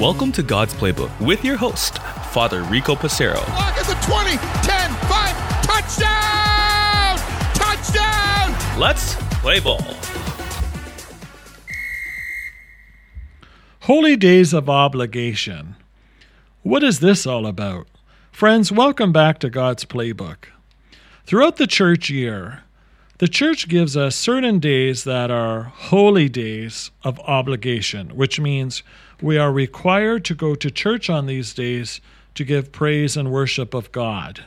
Welcome to God's Playbook with your host, Father Rico Passero. Lock at the 20, 10, 5, touchdown! Touchdown! Let's play ball. Holy Days of Obligation. What is this all about? Friends, welcome back to God's Playbook. Throughout the church year, the church gives us certain days that are holy days of obligation, which means we are required to go to church on these days to give praise and worship of God.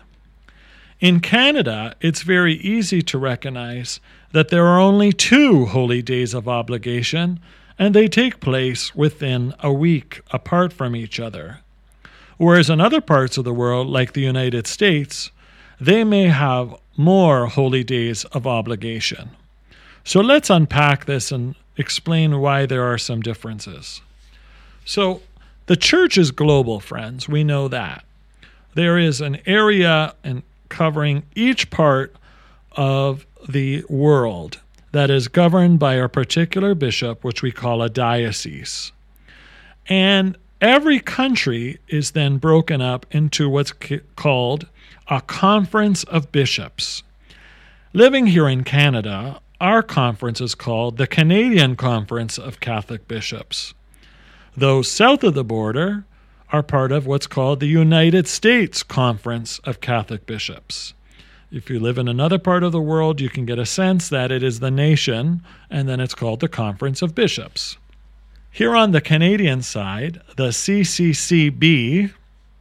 In Canada, it's very easy to recognize that there are only two holy days of obligation, and they take place within a week apart from each other. Whereas in other parts of the world, like the United States, they may have more holy days of obligation. So let's unpack this and explain why there are some differences. So, the church is global, friends. We know that. There is an area and covering each part of the world that is governed by a particular bishop, which we call a diocese. And every country is then broken up into what's called a conference of bishops. Living here in Canada, our conference is called the Canadian Conference of Catholic Bishops. Those south of the border are part of what's called the United States Conference of Catholic Bishops. If you live in another part of the world, you can get a sense that it is the nation, and then it's called the Conference of Bishops. Here on the Canadian side, the CCCB,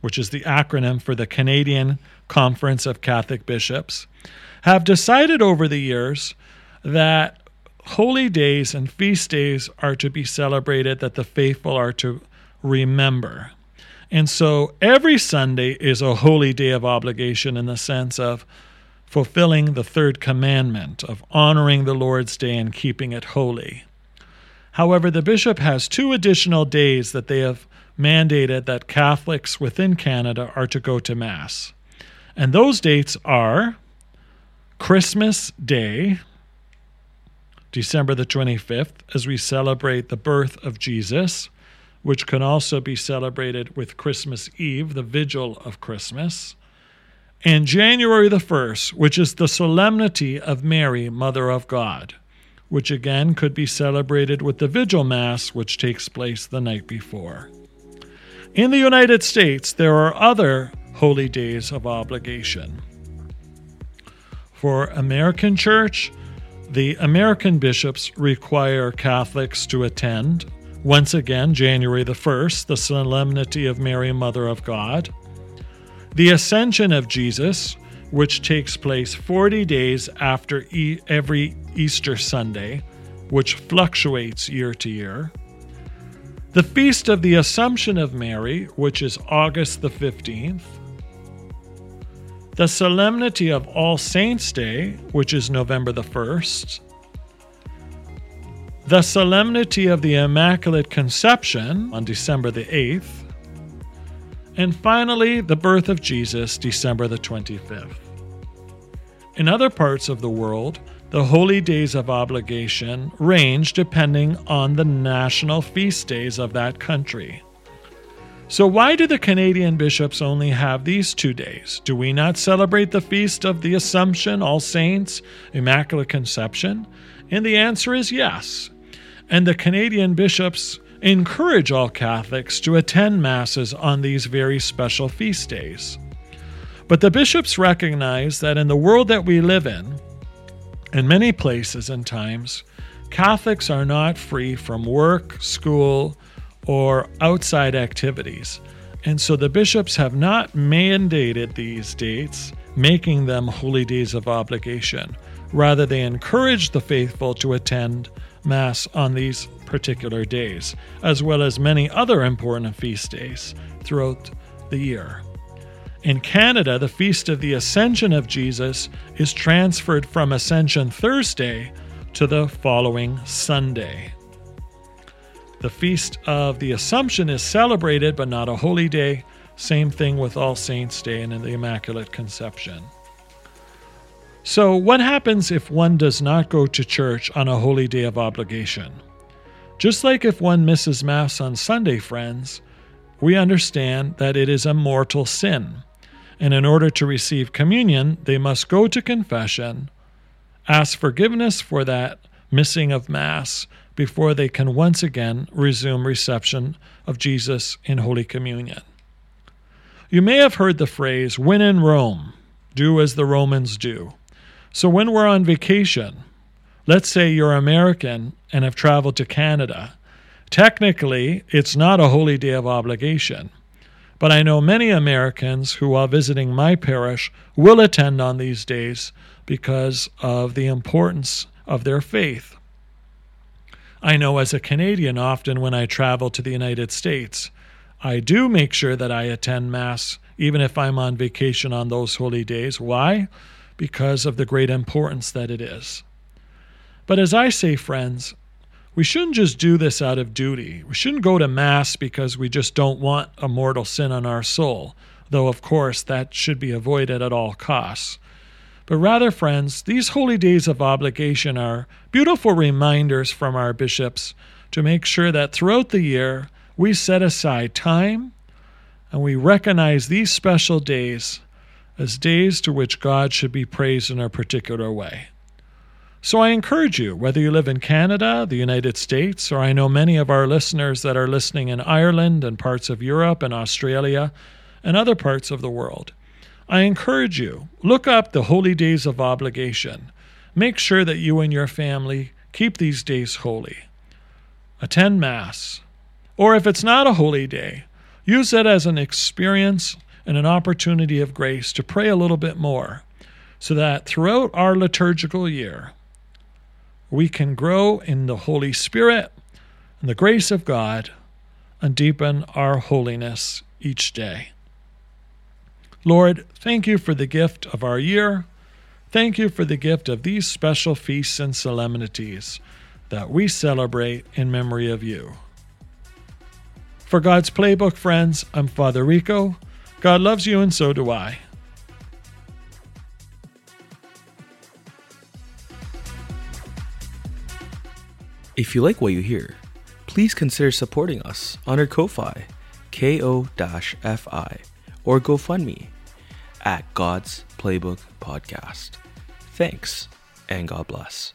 which is the acronym for the Canadian Conference of Catholic Bishops, have decided over the years that holy days and feast days are to be celebrated, that the faithful are to remember. And so every Sunday is a holy day of obligation in the sense of fulfilling the third commandment of honoring the Lord's day and keeping it holy. However, the bishop has two additional days that they have mandated that Catholics within Canada are to go to Mass. And those dates are Christmas Day, December the 25th, as we celebrate the birth of Jesus, which can also be celebrated with Christmas Eve, the vigil of Christmas, and January the 1st, which is the solemnity of Mary, Mother of God, which again could be celebrated with the vigil mass, which takes place the night before. In the United States, there are other holy days of obligation. For American Church, the American bishops require Catholics to attend, once again, January the 1st, the Solemnity of Mary, Mother of God, the Ascension of Jesus, which takes place 40 days after e- every Easter Sunday, which fluctuates year to year, the Feast of the Assumption of Mary, which is August the 15th, the Solemnity of All Saints' Day, which is November the 1st, the Solemnity of the Immaculate Conception on December the 8th, and finally, the birth of Jesus, December the 25th. In other parts of the world, the holy days of obligation range depending on the national feast days of that country. So, why do the Canadian bishops only have these two days? Do we not celebrate the feast of the Assumption, All Saints, Immaculate Conception? And the answer is yes. And the Canadian bishops encourage all Catholics to attend Masses on these very special feast days. But the bishops recognize that in the world that we live in, in many places and times, Catholics are not free from work, school, or outside activities. And so the bishops have not mandated these dates, making them holy days of obligation. Rather, they encourage the faithful to attend Mass on these particular days, as well as many other important feast days throughout the year. In Canada, the Feast of the Ascension of Jesus is transferred from Ascension Thursday to the following Sunday. The Feast of the Assumption is celebrated, but not a holy day. Same thing with All Saints' Day and the Immaculate Conception. So, what happens if one does not go to church on a holy day of obligation? Just like if one misses Mass on Sunday, friends, we understand that it is a mortal sin. And in order to receive communion, they must go to confession, ask forgiveness for that missing of Mass before they can once again resume reception of Jesus in Holy Communion. You may have heard the phrase, when in Rome, do as the Romans do. So when we're on vacation, let's say you're American and have traveled to Canada, technically it's not a holy day of obligation. But I know many Americans who, while visiting my parish, will attend on these days because of the importance of their faith. I know as a Canadian, often when I travel to the United States, I do make sure that I attend Mass, even if I'm on vacation on those holy days. Why? Because of the great importance that it is. But as I say, friends, we shouldn't just do this out of duty. We shouldn't go to Mass because we just don't want a mortal sin on our soul, though, of course, that should be avoided at all costs. But rather, friends, these holy days of obligation are beautiful reminders from our bishops to make sure that throughout the year we set aside time and we recognize these special days as days to which God should be praised in a particular way. So I encourage you, whether you live in Canada, the United States, or I know many of our listeners that are listening in Ireland and parts of Europe and Australia and other parts of the world, I encourage you, look up the holy days of obligation. Make sure that you and your family keep these days holy. Attend Mass. Or if it's not a holy day, use it as an experience and an opportunity of grace to pray a little bit more so that throughout our liturgical year, we can grow in the Holy Spirit and the grace of God and deepen our holiness each day. Lord, thank you for the gift of our year. Thank you for the gift of these special feasts and solemnities that we celebrate in memory of you. For God's Playbook friends, I'm Father Rico. God loves you, and so do I. If you like what you hear, please consider supporting us on our Ko-Fi, ko-fi, or GoFundMe at God's Playbook Podcast. Thanks, and God bless.